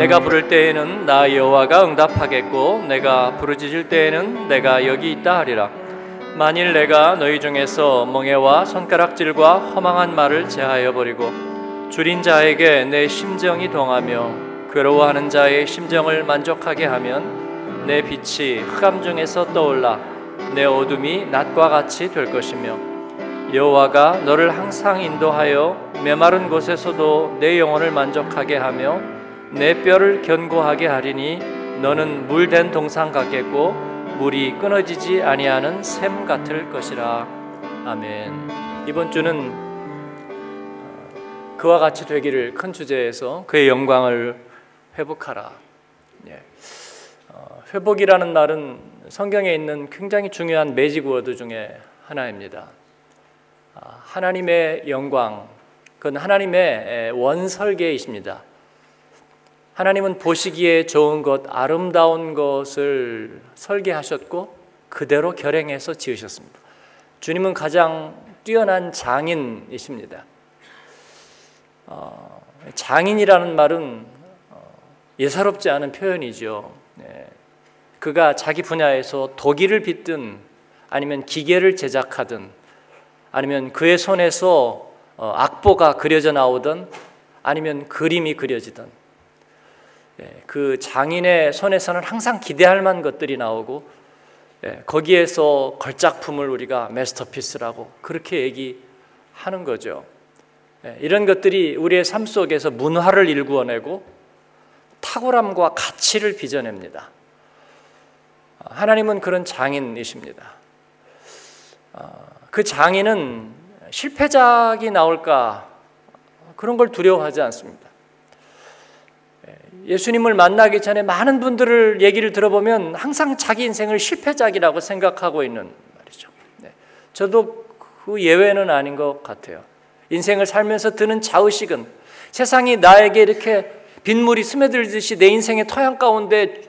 내가 부를 때에는 나 여호와가 응답하겠고 내가 부르짖을 때에는 내가 여기 있다 하리라. 만일 내가 너희 중에서 멍해와 손가락질과 허망한 말을 제하여 버리고 줄인 자에게 내 심정이 동하며 괴로워하는 자의 심정을 만족하게 하면 내 빛이 흑암 중에서 떠올라 내 어둠이 낮과 같이 될 것이며 여호와가 너를 항상 인도하여 메마른 곳에서도 내 영혼을 만족하게 하며 내 뼈를 견고하게 하리니 너는 물 된 동상 같겠고 물이 끊어지지 아니하는 샘 같을 것이라 아멘. 이번 주는 어, 그와 같이 되기를 큰 주제에서 그의 영광을 회복하라. 예. 어, 회복이라는 말은 성경에 있는 굉장히 중요한 매직 워드 중에 하나입니다. 아, 하나님의 영광, 그건 하나님의 원설계이십니다. 하나님은 보시기에 좋은 것, 아름다운 것을 설계하셨고 그대로 결행해서 지으셨습니다. 주님은 가장 뛰어난 장인이십니다. 어, 장인이라는 말은 어, 예사롭지 않은 표현이죠. 네. 그가 자기 분야에서 독일을 빚든 아니면 기계를 제작하든 아니면 그의 손에서 어, 악보가 그려져 나오든 아니면 그림이 그려지든 예, 그 장인의 손에서는 항상 기대할 만한 것들이 나오고 예, 거기에서 걸작품을 우리가 메스터피스라고 그렇게 얘기하는 거죠. 예, 이런 것들이 우리의 삶 속에서 문화를 일구어내고 탁월함과 가치를 빚어냅니다. 하나님은 그런 장인이십니다. 그 장인은 실패작이 나올까 그런 걸 두려워하지 않습니다. 예수님을 만나기 전에 많은 분들을 얘기를 들어보면 항상 자기 인생을 실패작이라고 생각하고 있는 말이죠. 네. 저도 그 예외는 아닌 것 같아요. 인생을 살면서 드는 자의식은 세상이 나에게 이렇게 빗물이 스며들듯이 내 인생의 토양 가운데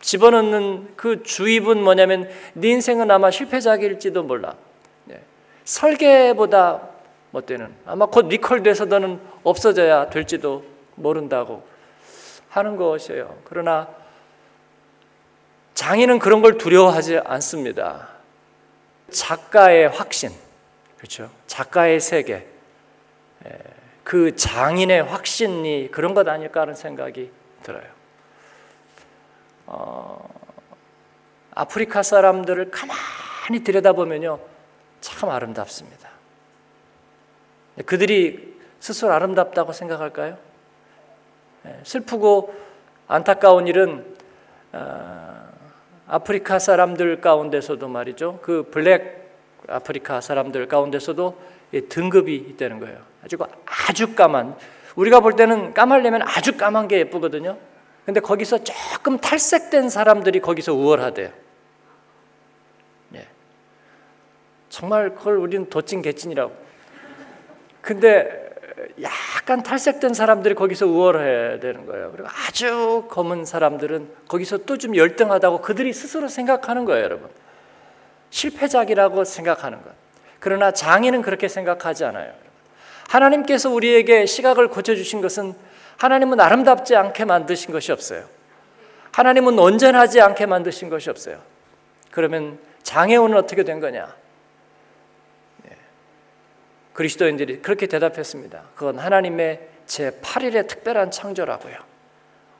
집어넣는 그 주입은 뭐냐면 네 인생은 아마 실패작일지도 몰라. 네. 설계보다 뭐 때는 아마 곧 리콜돼서 너는 없어져야 될지도 모른다고 하는 것이에요. 그러나 장인은 그런 걸 두려워하지 않습니다. 작가의 확신, 그렇죠? 작가의 세계, 그 장인의 확신이 그런 것 아닐까 하는 생각이 들어요. 어, 아프리카 사람들을 가만히 들여다보면요, 참 아름답습니다. 그들이 스스로 아름답다고 생각할까요? 예, 슬프고 안타까운 일은 어, 아프리카 사람들 가운데서도 말이죠. 그 블랙 아프리카 사람들 가운데서도 등급이 있다는 거예요. 아주 아주 까만. 우리가 볼 때는 까말려면 아주 까만 게 예쁘거든요. 근데 거기서 조금 탈색된 사람들이 거기서 우월하대요. 예. 정말 그걸 우리는 도찐 개찐이라고. 근데 약간 탈색된 사람들이 거기서 우월해야 되는 거예요. 그리고 아주 검은 사람들은 거기서 또 좀 열등하다고 그들이 스스로 생각하는 거예요, 여러분. 실패작이라고 생각하는 것. 그러나 장인은 그렇게 생각하지 않아요. 하나님께서 우리에게 시각을 고쳐주신 것은 하나님은 아름답지 않게 만드신 것이 없어요. 하나님은 온전하지 않게 만드신 것이 없어요. 그러면 장애운은 어떻게 된 거냐? 그리스도인들이 그렇게 대답했습니다. 그건 하나님의 제8일의 특별한 창조라고요.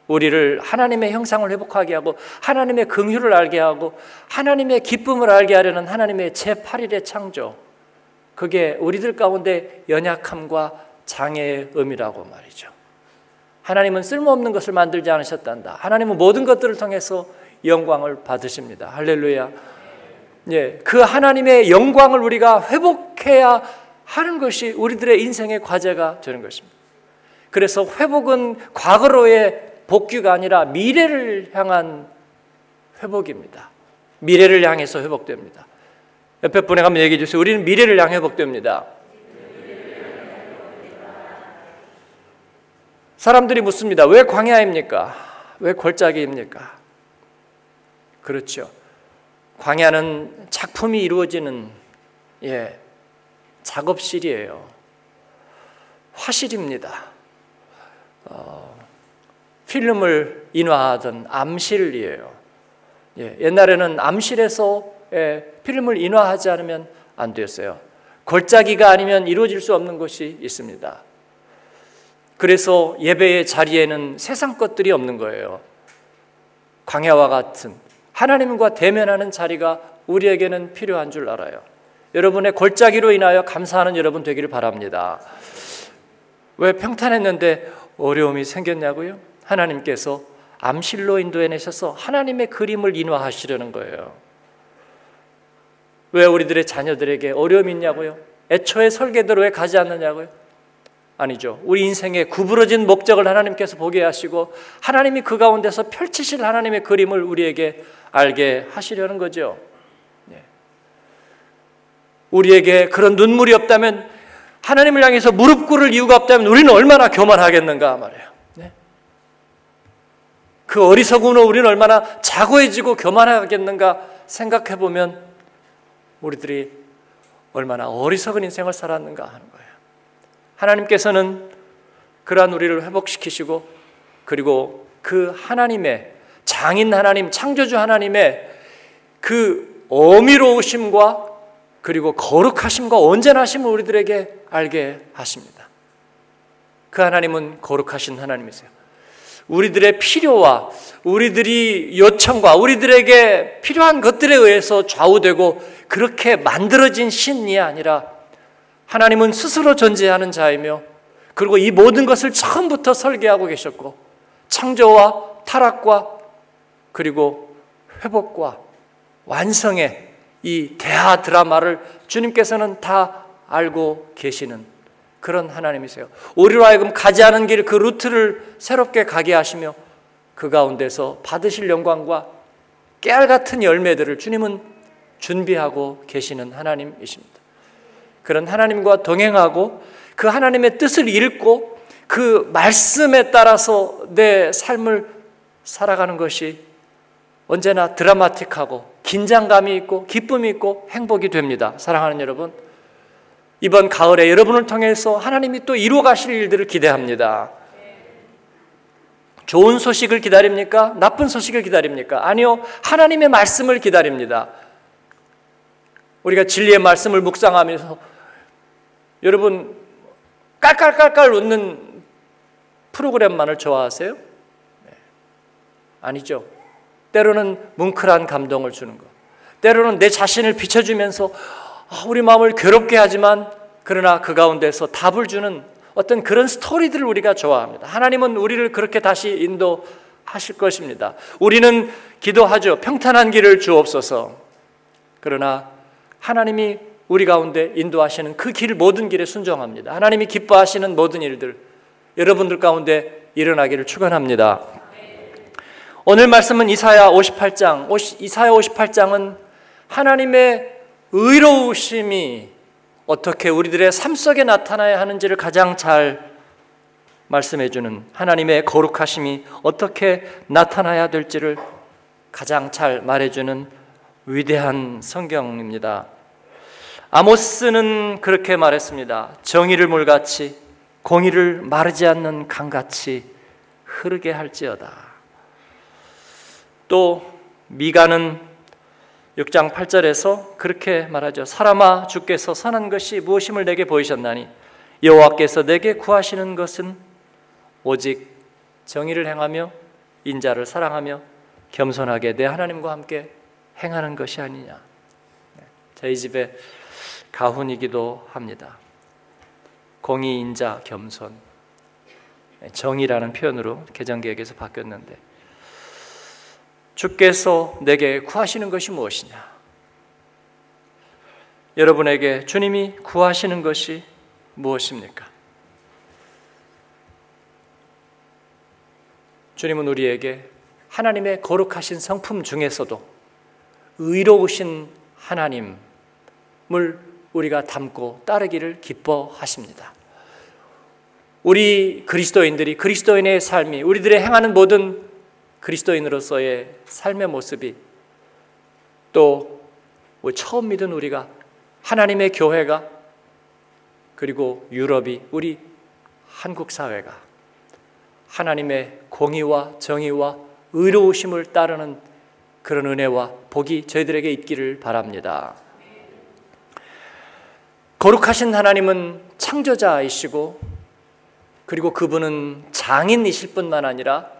우리를 하나님의 형상을 회복하게 하고 하나님의 긍휼을 알게 하고 하나님의 기쁨을 알게 하려는 하나님의 제8일의 창조. 그게 우리들 가운데 연약함과 장애의 의미라고 말이죠. 하나님은 쓸모없는 것을 만들지 않으셨단다. 하나님은 모든 것들을 통해서 영광을 받으십니다. 할렐루야. 예, 그 하나님의 영광을 우리가 회복해야 하는 것이 우리들의 인생의 과제가 되는 것입니다. 그래서 회복은 과거로의 복귀가 아니라 미래를 향한 회복입니다. 미래를 향해서 회복됩니다. 옆에 분에 가면 얘기해 주세요. 우리는 미래를 향해 회복됩니다. 사람들이 묻습니다. 왜 광야입니까? 왜 골짜기입니까? 그렇죠. 광야는 작품이 이루어지는 예, 작업실이에요. 화실입니다. 어, 필름을 인화하던 암실이에요. 예, 옛날에는 암실에서 예, 필름을 인화하지 않으면 안 되었어요. 골짜기가 아니면 이루어질 수 없는 것이 있습니다. 그래서 예배의 자리에는 세상 것들이 없는 거예요. 광야와 같은 하나님과 대면하는 자리가 우리에게는 필요한 줄 알아요. 여러분의 골짜기로 인하여 감사하는 여러분 되기를 바랍니다. 왜 평탄했는데 어려움이 생겼냐고요? 하나님께서 암실로 인도해 내셔서 하나님의 그림을 인화하시려는 거예요. 왜 우리들의 자녀들에게 어려움이 있냐고요? 애초에 설계대로 왜 가지 않느냐고요? 아니죠. 우리 인생의 구부러진 목적을 하나님께서 보게 하시고 하나님이 그 가운데서 펼치실 하나님의 그림을 우리에게 알게 하시려는 거죠. 네. 우리에게 그런 눈물이 없다면 하나님을 향해서 무릎 꿇을 이유가 없다면 우리는 얼마나 교만하겠는가 말이에요. 네. 그 어리석은 우리는 얼마나 자고해지고 교만하겠는가 생각해 보면 우리들이 얼마나 어리석은 인생을 살았는가 하는 거예요. 하나님께서는 그러한 우리를 회복시키시고 그리고 그 하나님의 장인 하나님, 창조주 하나님의 그 어미로우심과 그리고 거룩하심과 온전하 심을 우리들에게 알게 하십니다. 그 하나님은 거룩하신 하나님이세요. 우리들의 필요와 우리들이 요청과 우리들에게 필요한 것들에 의해서 좌우되고 그렇게 만들어진 신이 아니라 하나님은 스스로 존재하는 자이며 그리고 이 모든 것을 처음부터 설계하고 계셨고 창조와 타락과 그리고 회복과 완성의 이 대하 드라마를 주님께서는 다 알고 계시는 그런 하나님이세요. 우리로 하여금 가지 않은 길 그 루트를 새롭게 가게 하시며 그 가운데서 받으실 영광과 깨알 같은 열매들을 주님은 준비하고 계시는 하나님이십니다. 그런 하나님과 동행하고 그 하나님의 뜻을 읽고 그 말씀에 따라서 내 삶을 살아가는 것이 언제나 드라마틱하고 긴장감이 있고 기쁨이 있고 행복이 됩니다. 사랑하는 여러분. 이번 가을에 여러분을 통해서 하나님이 또 이루어 가실 일들을 기대합니다. 좋은 소식을 기다립니까? 나쁜 소식을 기다립니까? 아니요. 하나님의 말씀을 기다립니다. 우리가 진리의 말씀을 묵상하면서 여러분 깔깔깔깔 웃는 프로그램만을 좋아하세요? 네. 아니죠. 때로는 뭉클한 감동을 주는 것. 때로는 내 자신을 비춰주면서 아, 우리 마음을 괴롭게 하지만 그러나 그 가운데서 답을 주는 어떤 그런 스토리들을 우리가 좋아합니다. 하나님은 우리를 그렇게 다시 인도하실 것입니다. 우리는 기도하죠. 평탄한 길을 주옵소서. 그러나 하나님이 우리 가운데 인도하시는 그 길 모든 길에 순종합니다. 하나님이 기뻐하시는 모든 일들 여러분들 가운데 일어나기를 축원합니다. 오늘 말씀은 이사야 58장. 이사야 58장은 하나님의 의로우심이 어떻게 우리들의 삶 속에 나타나야 하는지를 가장 잘 말씀해 주는 하나님의 거룩하심이 어떻게 나타나야 될지를 가장 잘 말해 주는 위대한 성경입니다. 아모스는 그렇게 말했습니다. 정의를 물같이 공의를 마르지 않는 강같이 흐르게 할지어다. 또 미가는 6장 8절에서 그렇게 말하죠. 사람아 주께서 선한 것이 무엇임을 내게 보이셨나니 여호와께서 내게 구하시는 것은 오직 정의를 행하며 인자를 사랑하며 겸손하게 내 하나님과 함께 행하는 것이 아니냐. 네, 저희 집에 가훈이기도 합니다. 공의, 인자, 겸손, 정의라는 표현으로 개정개혁에서 바뀌었는데 주께서 내게 구하시는 것이 무엇이냐? 여러분에게 주님이 구하시는 것이 무엇입니까? 주님은 우리에게 하나님의 거룩하신 성품 중에서도 의로우신 하나님을 우리가 담고 따르기를 기뻐하십니다. 우리 그리스도인들이 그리스도인의 삶이 우리들의 행하는 모든 그리스도인으로서의 삶의 모습이 또 처음 믿은 우리가 하나님의 교회가 그리고 유럽이 우리 한국 사회가 하나님의 공의와 정의와 의로우심을 따르는 그런 은혜와 복이 저희들에게 있기를 바랍니다. 거룩하신 하나님은 창조자이시고 그리고 그분은 장인이실 뿐만 아니라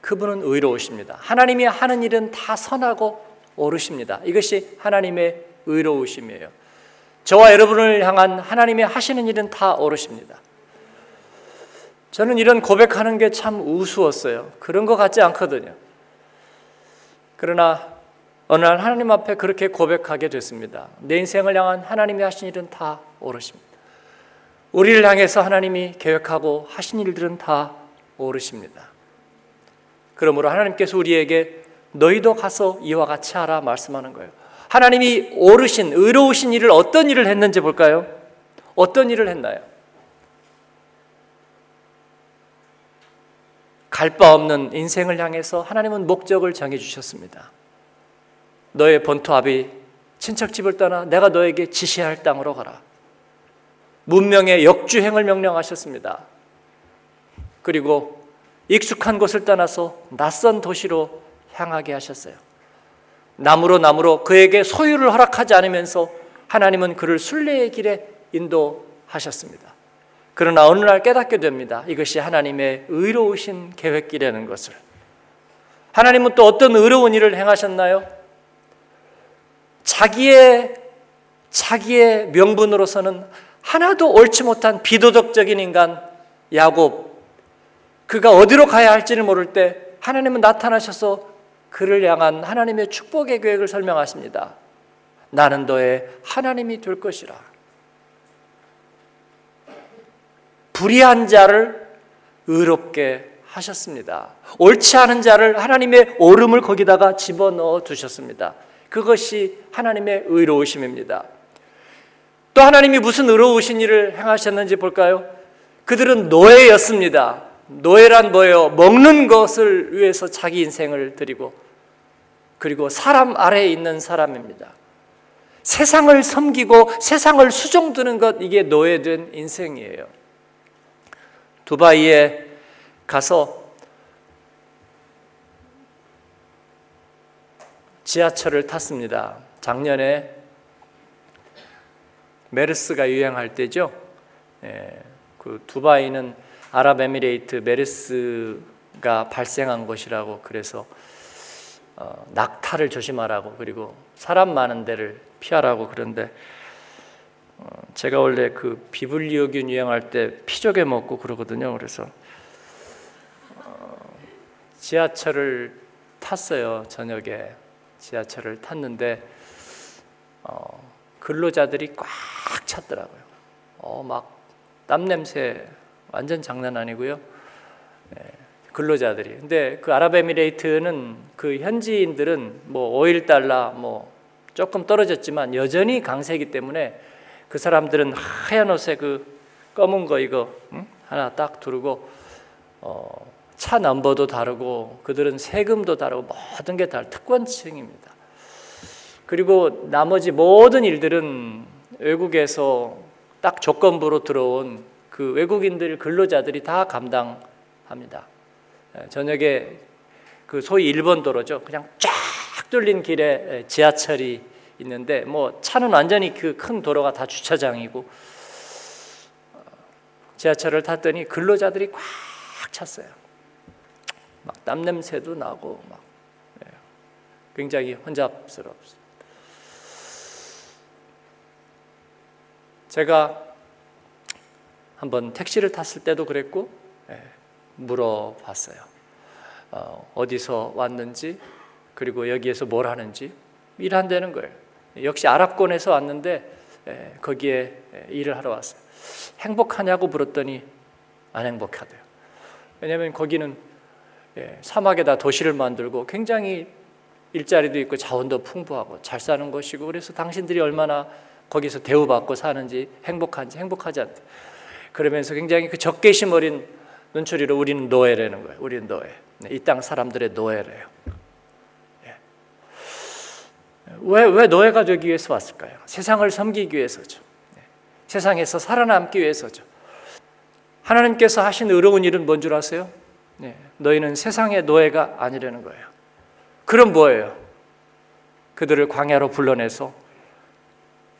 그분은 의로우십니다. 하나님이 하는 일은 다 선하고 옳으십니다. 이것이 하나님의 의로우심이에요. 저와 여러분을 향한 하나님의 하시는 일은 다 옳으십니다. 저는 이런 고백하는 게 참 우스웠어요. 그런 것 같지 않거든요. 그러나 어느 날 하나님 앞에 그렇게 고백하게 됐습니다. 내 인생을 향한 하나님이 하신 일은 다 옳으십니다. 우리를 향해서 하나님이 계획하고 하신 일들은 다 옳으십니다. 그러므로 하나님께서 우리에게 너희도 가서 이와 같이 하라 말씀하는 거예요. 하나님이 옳으신 의로우신 일을 어떤 일을 했는지 볼까요? 어떤 일을 했나요? 갈 바 없는 인생을 향해서 하나님은 목적을 정해 주셨습니다. 너의 본토 아비 친척 집을 떠나 내가 너에게 지시할 땅으로 가라. 문명의 역주행을 명령하셨습니다. 그리고 익숙한 곳을 떠나서 낯선 도시로 향하게 하셨어요. 나무로 나무로 그에게 소유를 허락하지 않으면서 하나님은 그를 순례의 길에 인도하셨습니다. 그러나 어느 날 깨닫게 됩니다. 이것이 하나님의 의로우신 계획이라는 것을. 하나님은 또 어떤 의로운 일을 행하셨나요? 자기의 자기의 명분으로서는 하나도 옳지 못한 비도덕적인 인간 야곱 그가 어디로 가야 할지를 모를 때 하나님은 나타나셔서 그를 향한 하나님의 축복의 계획을 설명하십니다. 나는 너의 하나님이 될 것이라. 불의한 자를 의롭게 하셨습니다. 옳지 않은 자를 하나님의 옳음을 거기다가 집어넣어 두셨습니다. 그것이 하나님의 의로우심입니다. 또 하나님이 무슨 의로우신 일을 행하셨는지 볼까요? 그들은 노예였습니다. 노예란 뭐예요? 먹는 것을 위해서 자기 인생을 드리고 그리고 사람 아래에 있는 사람입니다. 세상을 섬기고 세상을 수종드는 것 이게 노예된 인생이에요. 두바이에 가서 지하철을 탔습니다. 작년에 메르스가 유행할 때죠. 예, 그 두바이는 아랍에미레이트 메르스가 발생한 곳이라고 그래서 어, 낙타를 조심하라고 그리고 사람 많은 데를 피하라고 그런데 어, 제가 원래 그 비블리오균 유행할 때 피조개 먹고 그러거든요. 그래서 어, 지하철을 탔어요. 저녁에 지하철을 탔는데 어, 근로자들이 꽉 찼더라고요. 어, 막 땀 냄새 완전 장난 아니고요. 예, 근로자들이. 근데 그 아랍에미레이트는 그 현지인들은 뭐 5일 달러 뭐 조금 떨어졌지만 여전히 강세이기 때문에 그 사람들은 하얀 옷에 그 검은 거 이거 응? 하나 딱 두르고 어, 차 넘버도 다르고 그들은 세금도 다르고 모든 게 다 특권층입니다. 그리고 나머지 모든 일들은 외국에서 딱 조건부로 들어온 그 외국인들 근로자들이 다 감당합니다. 예, 저녁에 그 소위 일본 도로죠. 그냥 쫙 뚫린 길에 지하철이 있는데 뭐 차는 완전히 그 큰 도로가 다 주차장이고 어, 지하철을 탔더니 근로자들이 꽉 찼어요. 막 땀 냄새도 나고 막 예, 굉장히 혼잡스럽습니다. 제가 한번 택시를 탔을 때도 그랬고 예, 물어봤어요. 어, 디서 왔는지 그리고 여기에서 뭘 하는지 일한다는 거예요. 역시 아랍권에서 왔는데 예, 거기에 예, 일을 하러 왔어요. 행복하냐고 물었더니 안 행복하대요. 왜냐하면 거기는 예, 사막에다 도시를 만들고 굉장히 일자리도 있고 자원도 풍부하고 잘 사는 것이고 그래서 당신들이 얼마나 거기서 대우받고 사는지 행복한지 행복하지 않대. 그러면서 굉장히 그 적개심 어린 눈초리로 우리는 노예라는 거예요. 우리는 노예. 네, 이땅 사람들의 노예래요. 예. 왜, 왜 노예가 되기 위해서 왔을까요? 세상을 섬기기 위해서죠. 네. 세상에서 살아남기 위해서죠. 하나님께서 하신 의로운 일은 뭔 줄 아세요? 네, 너희는 세상의 노예가 아니라는 거예요. 그럼 뭐예요? 그들을 광야로 불러내서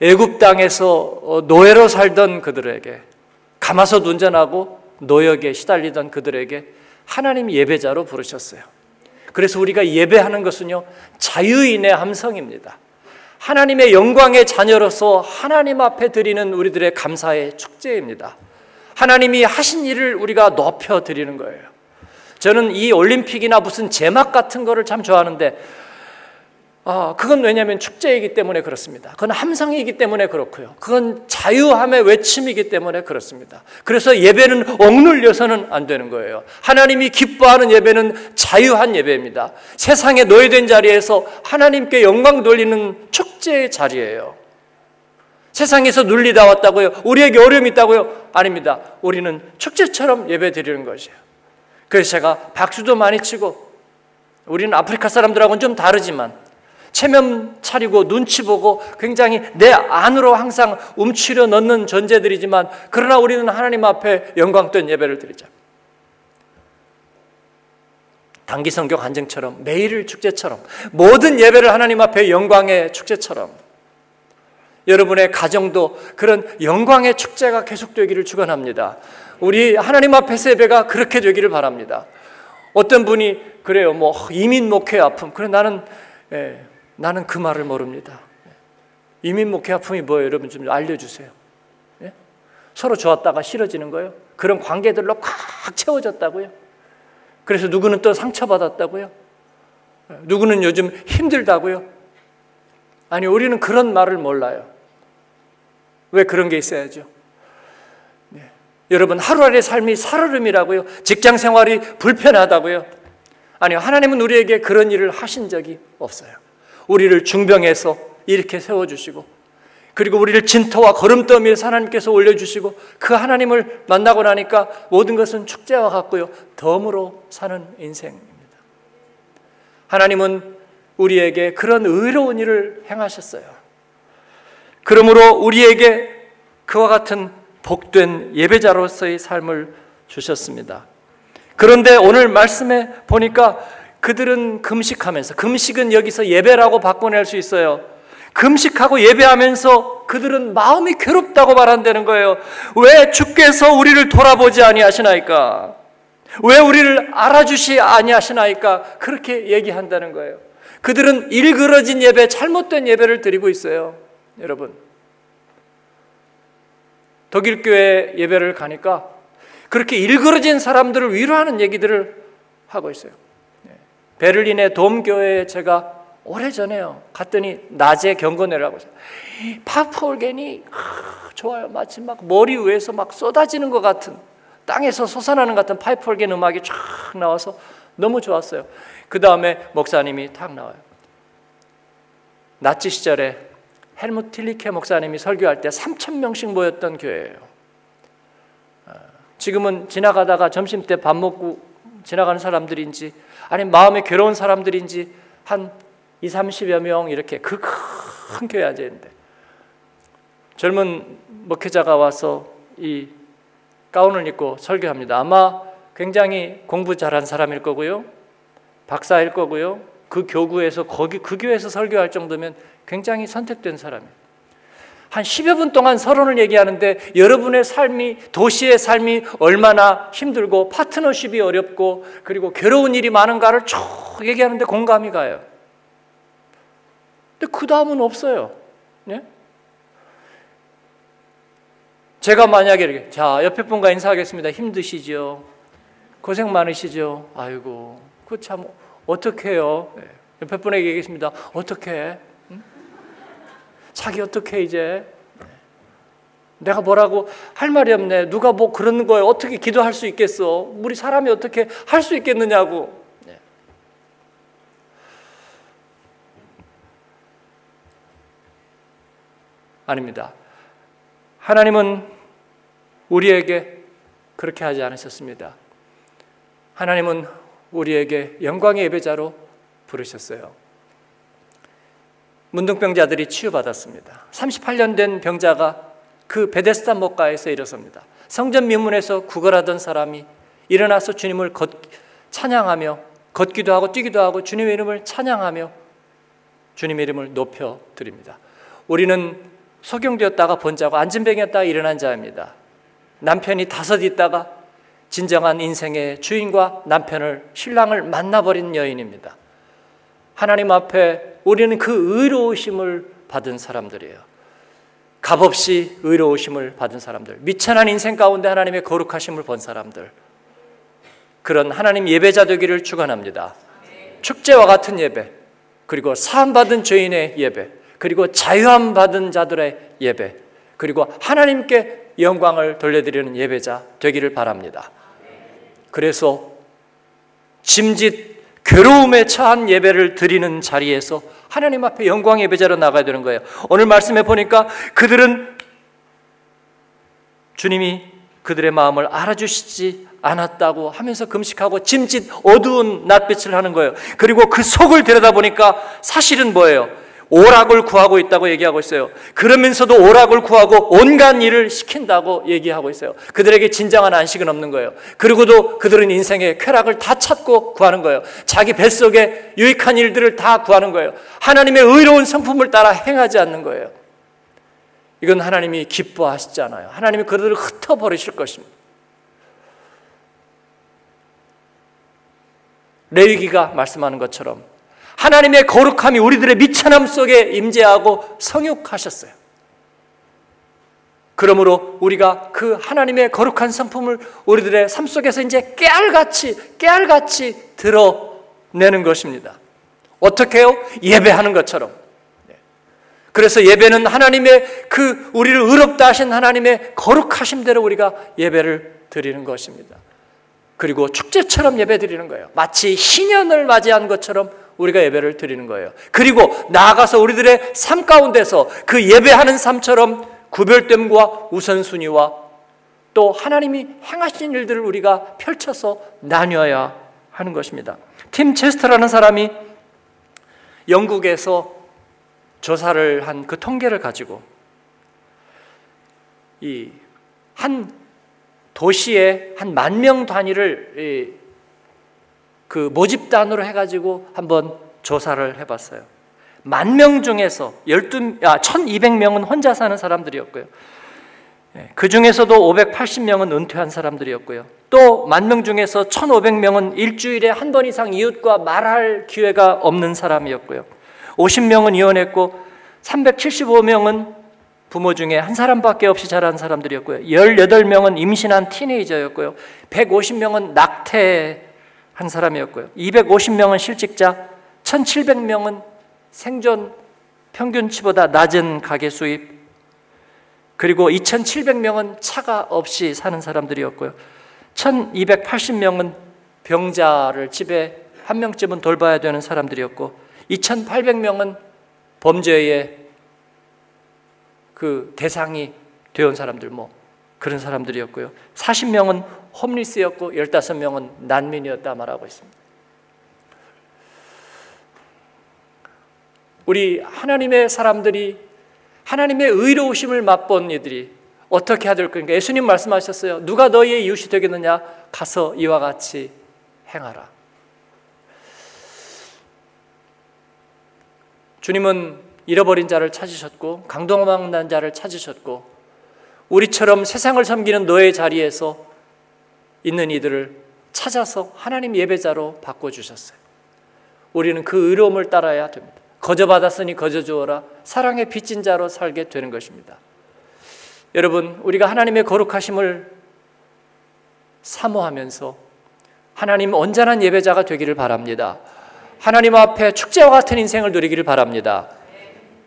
애굽 땅에서 어, 노예로 살던 그들에게 가마솥 운전하고 노역에 시달리던 그들에게 하나님 예배자로 부르셨어요. 그래서 우리가 예배하는 것은요 자유인의 함성입니다. 하나님의 영광의 자녀로서 하나님 앞에 드리는 우리들의 감사의 축제입니다. 하나님이 하신 일을 우리가 높여 드리는 거예요. 저는 이 올림픽이나 무슨 제막 같은 거를 참 좋아하는데 아, 그건 왜냐하면 축제이기 때문에 그렇습니다. 그건 함성이기 때문에 그렇고요. 그건 자유함의 외침이기 때문에 그렇습니다. 그래서 예배는 억눌려서는 안 되는 거예요. 하나님이 기뻐하는 예배는 자유한 예배입니다. 세상에 노예된 자리에서 하나님께 영광 돌리는 축제의 자리예요. 세상에서 눌리다 왔다고요? 우리에게 어려움이 있다고요? 아닙니다. 우리는 축제처럼 예배 드리는 것이에요. 그래서 제가 박수도 많이 치고 우리는 아프리카 사람들하고는 좀 다르지만 체면 차리고 눈치 보고 굉장히 내 안으로 항상 움츠려 넣는 존재들이지만 그러나 우리는 하나님 앞에 영광된 예배를 드리자. 단기 성경 한증처럼 매일 축제처럼 모든 예배를 하나님 앞에 영광의 축제처럼 여러분의 가정도 그런 영광의 축제가 계속되기를 축원합니다. 우리 하나님 앞에서 예배가 그렇게 되기를 바랍니다. 어떤 분이 그래요. 뭐 이민 목회 아픔. 그래 나는 예, 나는 그 말을 모릅니다. 이민 목회 아픔이 뭐예요? 여러분 좀 알려주세요. 예? 서로 좋았다가 싫어지는 거예요. 그런 관계들로 꽉 채워졌다고요. 그래서 누구는 또 상처받았다고요. 누구는 요즘 힘들다고요. 아니 우리는 그런 말을 몰라요. 왜 그런 게 있어야죠? 네. 여러분 하루하루의 삶이 살얼음이라고요. 직장 생활이 불편하다고요. 아니요 하나님은 우리에게 그런 일을 하신 적이 없어요. 우리를 중병에서 이렇게 세워주시고 그리고 우리를 진토와 거름더미에 하나님께서 올려주시고 그 하나님을 만나고 나니까 모든 것은 축제와 같고요. 덤으로 사는 인생입니다. 하나님은 우리에게 그런 의로운 일을 행하셨어요. 그러므로 우리에게 그와 같은 복된 예배자로서의 삶을 주셨습니다. 그런데 오늘 말씀에 보니까 그들은 금식하면서 금식은 여기서 예배라고 바꿔낼 수 있어요. 금식하고 예배하면서 그들은 마음이 괴롭다고 말한다는 거예요. 왜 주께서 우리를 돌아보지 아니하시나이까? 왜 우리를 알아주시 아니하시나이까? 그렇게 얘기한다는 거예요. 그들은 일그러진 예배, 잘못된 예배를 드리고 있어요. 여러분. 독일 교회 예배를 가니까 그렇게 일그러진 사람들을 위로하는 얘기들을 하고 있어요. 베를린의 돔교회에 제가 오래전에요. 갔더니 낮에 경건회를 하고 있어요. 파프올겐이 좋아요. 마치 막 머리 위에서 막 쏟아지는 것 같은 땅에서 솟아나는 것 같은 파이프올겐 음악이 쫙 나와서 너무 좋았어요. 그 다음에 목사님이 탁 나와요. 나치 시절에 헬무 틸리케 목사님이 설교할 때 3천 명씩 모였던 교회예요. 아, 지금은 지나가다가 점심 때 밥 먹고 지나가는 사람들인지 아니면 마음에 괴로운 사람들인지 한 2, 30여 명 이렇게 그 큰 교회 앉아 있는데 젊은 목회자가 와서 이 가운을 입고 설교합니다. 아마 굉장히 공부 잘한 사람일 거고요. 박사일 거고요. 그 교구에서 거기 그 교회에서 설교할 정도면 굉장히 선택된 사람이에요. 한 10여 분 동안 서론을 얘기하는데 여러분의 삶이 도시의 삶이 얼마나 힘들고 파트너십이 어렵고 그리고 괴로운 일이 많은가를 쭉 얘기하는데 공감이 가요. 근데 그 다음은 없어요. 네? 제가 만약에 이렇게 자 옆에 분과 인사하겠습니다. 힘드시죠? 고생 많으시죠? 아이고 그 참 어떻게 해요? 네. 옆에 분에게 얘기했습니다. 어떻게 해? 자기 어떻게 이제 내가 뭐라고 할 말이 없네. 누가 뭐 그런 거에 어떻게 기도할 수 있겠어? 우리 사람이 어떻게 할 수 있겠느냐고. 네. 아닙니다. 하나님은 우리에게 그렇게 하지 않으셨습니다. 하나님은 우리에게 영광의 예배자로 부르셨어요. 문둥병자들이 치유받았습니다. 38년 된 병자가 그 베데스다 목가에서 일어섭니다. 성전 미문에서 구걸하던 사람이 일어나서 주님을 걷, 찬양하며 걷기도 하고 뛰기도 하고 주님의 이름을 찬양하며 주님의 이름을 높여 드립니다. 우리는 소경되었다가 번자고 안진뱅이었다가 일어난 자입니다. 남편이 다섯 있다가 진정한 인생의 주인과 남편을 신랑을 만나버린 여인입니다. 하나님 앞에 우리는 그 의로우심을 받은 사람들이에요. 값없이 의로우심을 받은 사람들, 미천한 인생 가운데 하나님의 거룩하심을 본 사람들, 그런 하나님 예배자 되기를 축원합니다. 축제와 같은 예배, 그리고 사함 받은 죄인의 예배, 그리고 자유함 받은 자들의 예배, 그리고 하나님께 영광을 돌려드리는 예배자 되기를 바랍니다. 그래서 짐짓 괴로움에 처한 예배를 드리는 자리에서 하나님 앞에 영광 예배자로 나가야 되는 거예요. 오늘 말씀에 보니까 그들은 주님이 그들의 마음을 알아주시지 않았다고 하면서 금식하고 짐짓 어두운 낯빛을 하는 거예요. 그리고 그 속을 들여다보니까 사실은 뭐예요? 오락을 구하고 있다고 얘기하고 있어요. 그러면서도 오락을 구하고 온갖 일을 시킨다고 얘기하고 있어요. 그들에게 진정한 안식은 없는 거예요. 그리고도 그들은 인생의 쾌락을 다 찾고 구하는 거예요. 자기 뱃속에 유익한 일들을 다 구하는 거예요. 하나님의 의로운 성품을 따라 행하지 않는 거예요. 이건 하나님이 기뻐하시지 않아요. 하나님이 그들을 흩어버리실 것입니다. 레위기가 말씀하는 것처럼 하나님의 거룩함이 우리들의 미천함 속에 임재하고 성육하셨어요. 그러므로 우리가 그 하나님의 거룩한 성품을 우리들의 삶 속에서 이제 깨알같이 깨알같이 드러내는 것입니다. 어떻게 요? 예배하는 것처럼. 네. 그래서 예배는 하나님의 그 우리를 의롭다 하신 하나님의 거룩하심대로 우리가 예배를 드리는 것입니다. 그리고 축제처럼 예배 드리는 거예요. 마치 신년을 맞이한 것처럼 우리가 예배를 드리는 거예요. 그리고 나아가서 우리들의 삶 가운데서 그 예배하는 삶처럼 구별됨과 우선순위와 또 하나님이 행하신 일들을 우리가 펼쳐서 나뉘어야 하는 것입니다. 팀 체스터라는 사람이 영국에서 조사를 한 그 통계를 가지고 이 한 도시의 한 만 명 단위를 그 모집단으로 해가지고 한번 조사를 해봤어요. 만 명 중에서 12, 아, 1200명은 혼자 사는 사람들이었고요. 예, 그 중에서도 580명은 은퇴한 사람들이었고요. 또 만 명 중에서 1500명은 일주일에 한 번 이상 이웃과 말할 기회가 없는 사람이었고요. 50명은 이혼했고 375명은 부모 중에 한 사람밖에 없이 자란 사람들이었고요. 18명은 임신한 티네이저였고요. 150명은 낙태 한 사람이었고요. 250명은 실직자, 1700명은 생존 평균치보다 낮은 가계 수입, 그리고 2700명은 차가 없이 사는 사람들이었고요. 1280명은 병자를 집에 한 명쯤은 돌봐야 되는 사람들이었고, 2800명은 범죄의 그 대상이 되온 사람들, 뭐, 그런 사람들이었고요. 40명은 홈리스였고 15명은 난민이었다 말하고 있습니다. 우리 하나님의 사람들이 하나님의 의로우심을 맛본 이들이 어떻게 해야 될 건가? 예수님 말씀하셨어요. 누가 너희의 이웃이 되겠느냐? 가서 이와 같이 행하라. 주님은 잃어버린 자를 찾으셨고 강동망난 자를 찾으셨고 우리처럼 세상을 섬기는 너의 자리에서 있는 이들을 찾아서 하나님 예배자로 바꿔주셨어요. 우리는 그 의로움을 따라야 됩니다. 거저 받았으니 거저 주어라. 사랑의 빚진 자로 살게 되는 것입니다. 여러분, 우리가 하나님의 거룩하심을 사모하면서 하나님 온전한 예배자가 되기를 바랍니다. 하나님 앞에 축제와 같은 인생을 누리기를 바랍니다.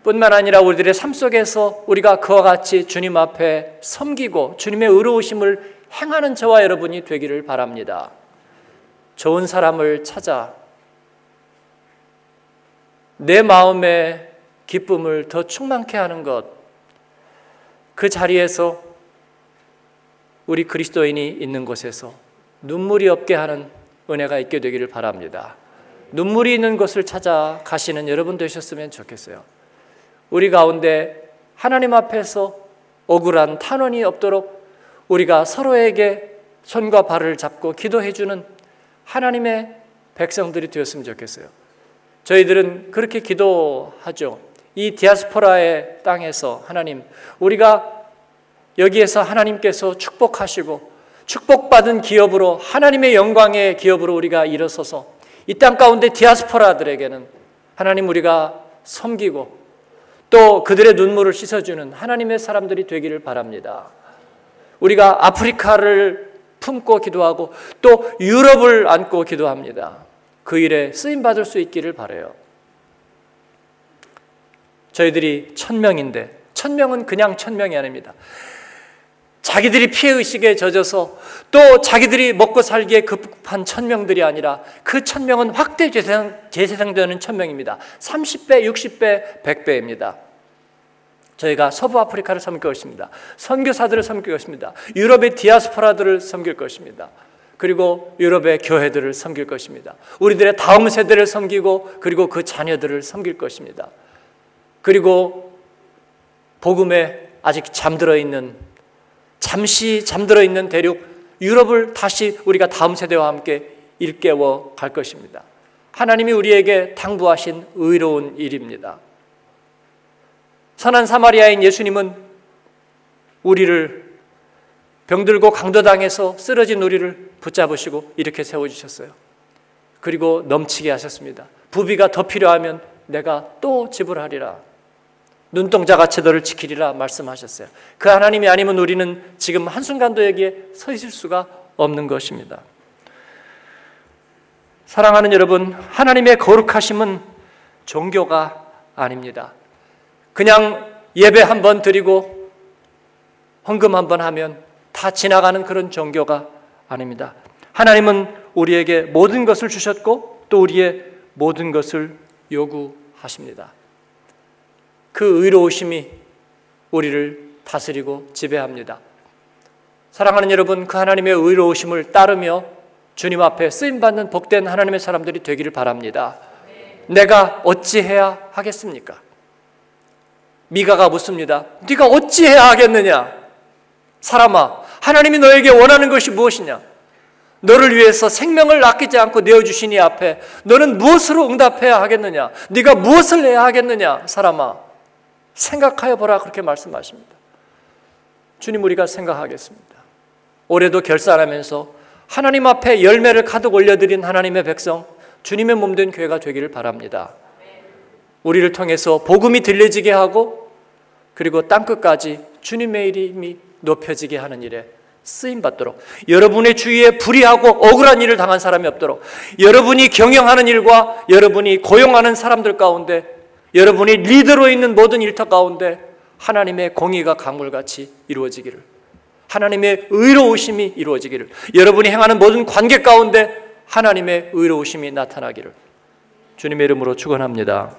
뿐만 아니라 우리들의 삶 속에서 우리가 그와 같이 주님 앞에 섬기고 주님의 의로우심을 행하는 저와 여러분이 되기를 바랍니다. 좋은 사람을 찾아 내 마음의 기쁨을 더 충만케 하는 것, 그 자리에서 우리 그리스도인이 있는 곳에서 눈물이 없게 하는 은혜가 있게 되기를 바랍니다. 눈물이 있는 곳을 찾아 가시는 여러분 되셨으면 좋겠어요. 우리 가운데 하나님 앞에서 억울한 탄원이 없도록 우리가 서로에게 손과 발을 잡고 기도해 주는 하나님의 백성들이 되었으면 좋겠어요. 저희들은 그렇게 기도하죠. 이 디아스포라의 땅에서 하나님, 우리가 여기에서 하나님께서 축복하시고 축복받은 기업으로 하나님의 영광의 기업으로 우리가 일어서서 이 땅 가운데 디아스포라들에게는 하나님 우리가 섬기고 또 그들의 눈물을 씻어주는 하나님의 사람들이 되기를 바랍니다. 우리가 아프리카를 품고 기도하고 또 유럽을 안고 기도합니다. 그 일에 쓰임 받을 수 있기를 바래요. 저희들이 천 명인데 천 명은 그냥 천 명이 아닙니다. 자기들이 피해 의식에 젖어서 또 자기들이 먹고 살기에 급한 천 명들이 아니라 그 천 명은 확대 재생, 재생되는 천 명입니다. 30배, 60배, 100배입니다. 저희가 서부 아프리카를 섬길 것입니다. 선교사들을 섬길 것입니다. 유럽의 디아스포라들을 섬길 것입니다. 그리고 유럽의 교회들을 섬길 것입니다. 우리들의 다음 세대를 섬기고 그리고 그 자녀들을 섬길 것입니다. 그리고 복음에 아직 잠들어 있는 잠시 잠들어 있는 대륙 유럽을 다시 우리가 다음 세대와 함께 일깨워 갈 것입니다. 하나님이 우리에게 당부하신 의로운 일입니다. 선한 사마리아인 예수님은 우리를 병들고 강도당해서 쓰러진 우리를 붙잡으시고 이렇게 세워주셨어요. 그리고 넘치게 하셨습니다. 부비가 더 필요하면 내가 또 지불하리라. 눈동자 같이 너를 지키리라 말씀하셨어요. 그 하나님이 아니면 우리는 지금 한순간도 여기에 서 있을 수가 없는 것입니다. 사랑하는 여러분, 하나님의 거룩하심은 종교가 아닙니다. 그냥 예배 한 번 드리고 헌금 한 번 하면 다 지나가는 그런 종교가 아닙니다. 하나님은 우리에게 모든 것을 주셨고 또 우리의 모든 것을 요구하십니다. 그 의로우심이 우리를 다스리고 지배합니다. 사랑하는 여러분, 그 하나님의 의로우심을 따르며 주님 앞에 쓰임 받는 복된 하나님의 사람들이 되기를 바랍니다. 내가 어찌해야 하겠습니까? 미가가 묻습니다. 네가 어찌해야 하겠느냐? 사람아, 하나님이 너에게 원하는 것이 무엇이냐? 너를 위해서 생명을 아끼지 않고 내어 주시니 앞에 너는 무엇으로 응답해야 하겠느냐? 네가 무엇을 해야 하겠느냐? 사람아, 생각하여 보라 그렇게 말씀하십니다. 주님 우리가 생각하겠습니다. 올해도 결산하면서 하나님 앞에 열매를 가득 올려드린 하나님의 백성 주님의 몸된 교회가 되기를 바랍니다. 우리를 통해서 복음이 들려지게 하고 그리고 땅 끝까지 주님의 이름이 높여지게 하는 일에 쓰임 받도록 여러분의 주위에 불의하고 억울한 일을 당한 사람이 없도록 여러분이 경영하는 일과 여러분이 고용하는 사람들 가운데 여러분이 리더로 있는 모든 일터 가운데 하나님의 공의가 강물같이 이루어지기를 하나님의 의로우심이 이루어지기를 여러분이 행하는 모든 관계 가운데 하나님의 의로우심이 나타나기를 주님의 이름으로 축원합니다.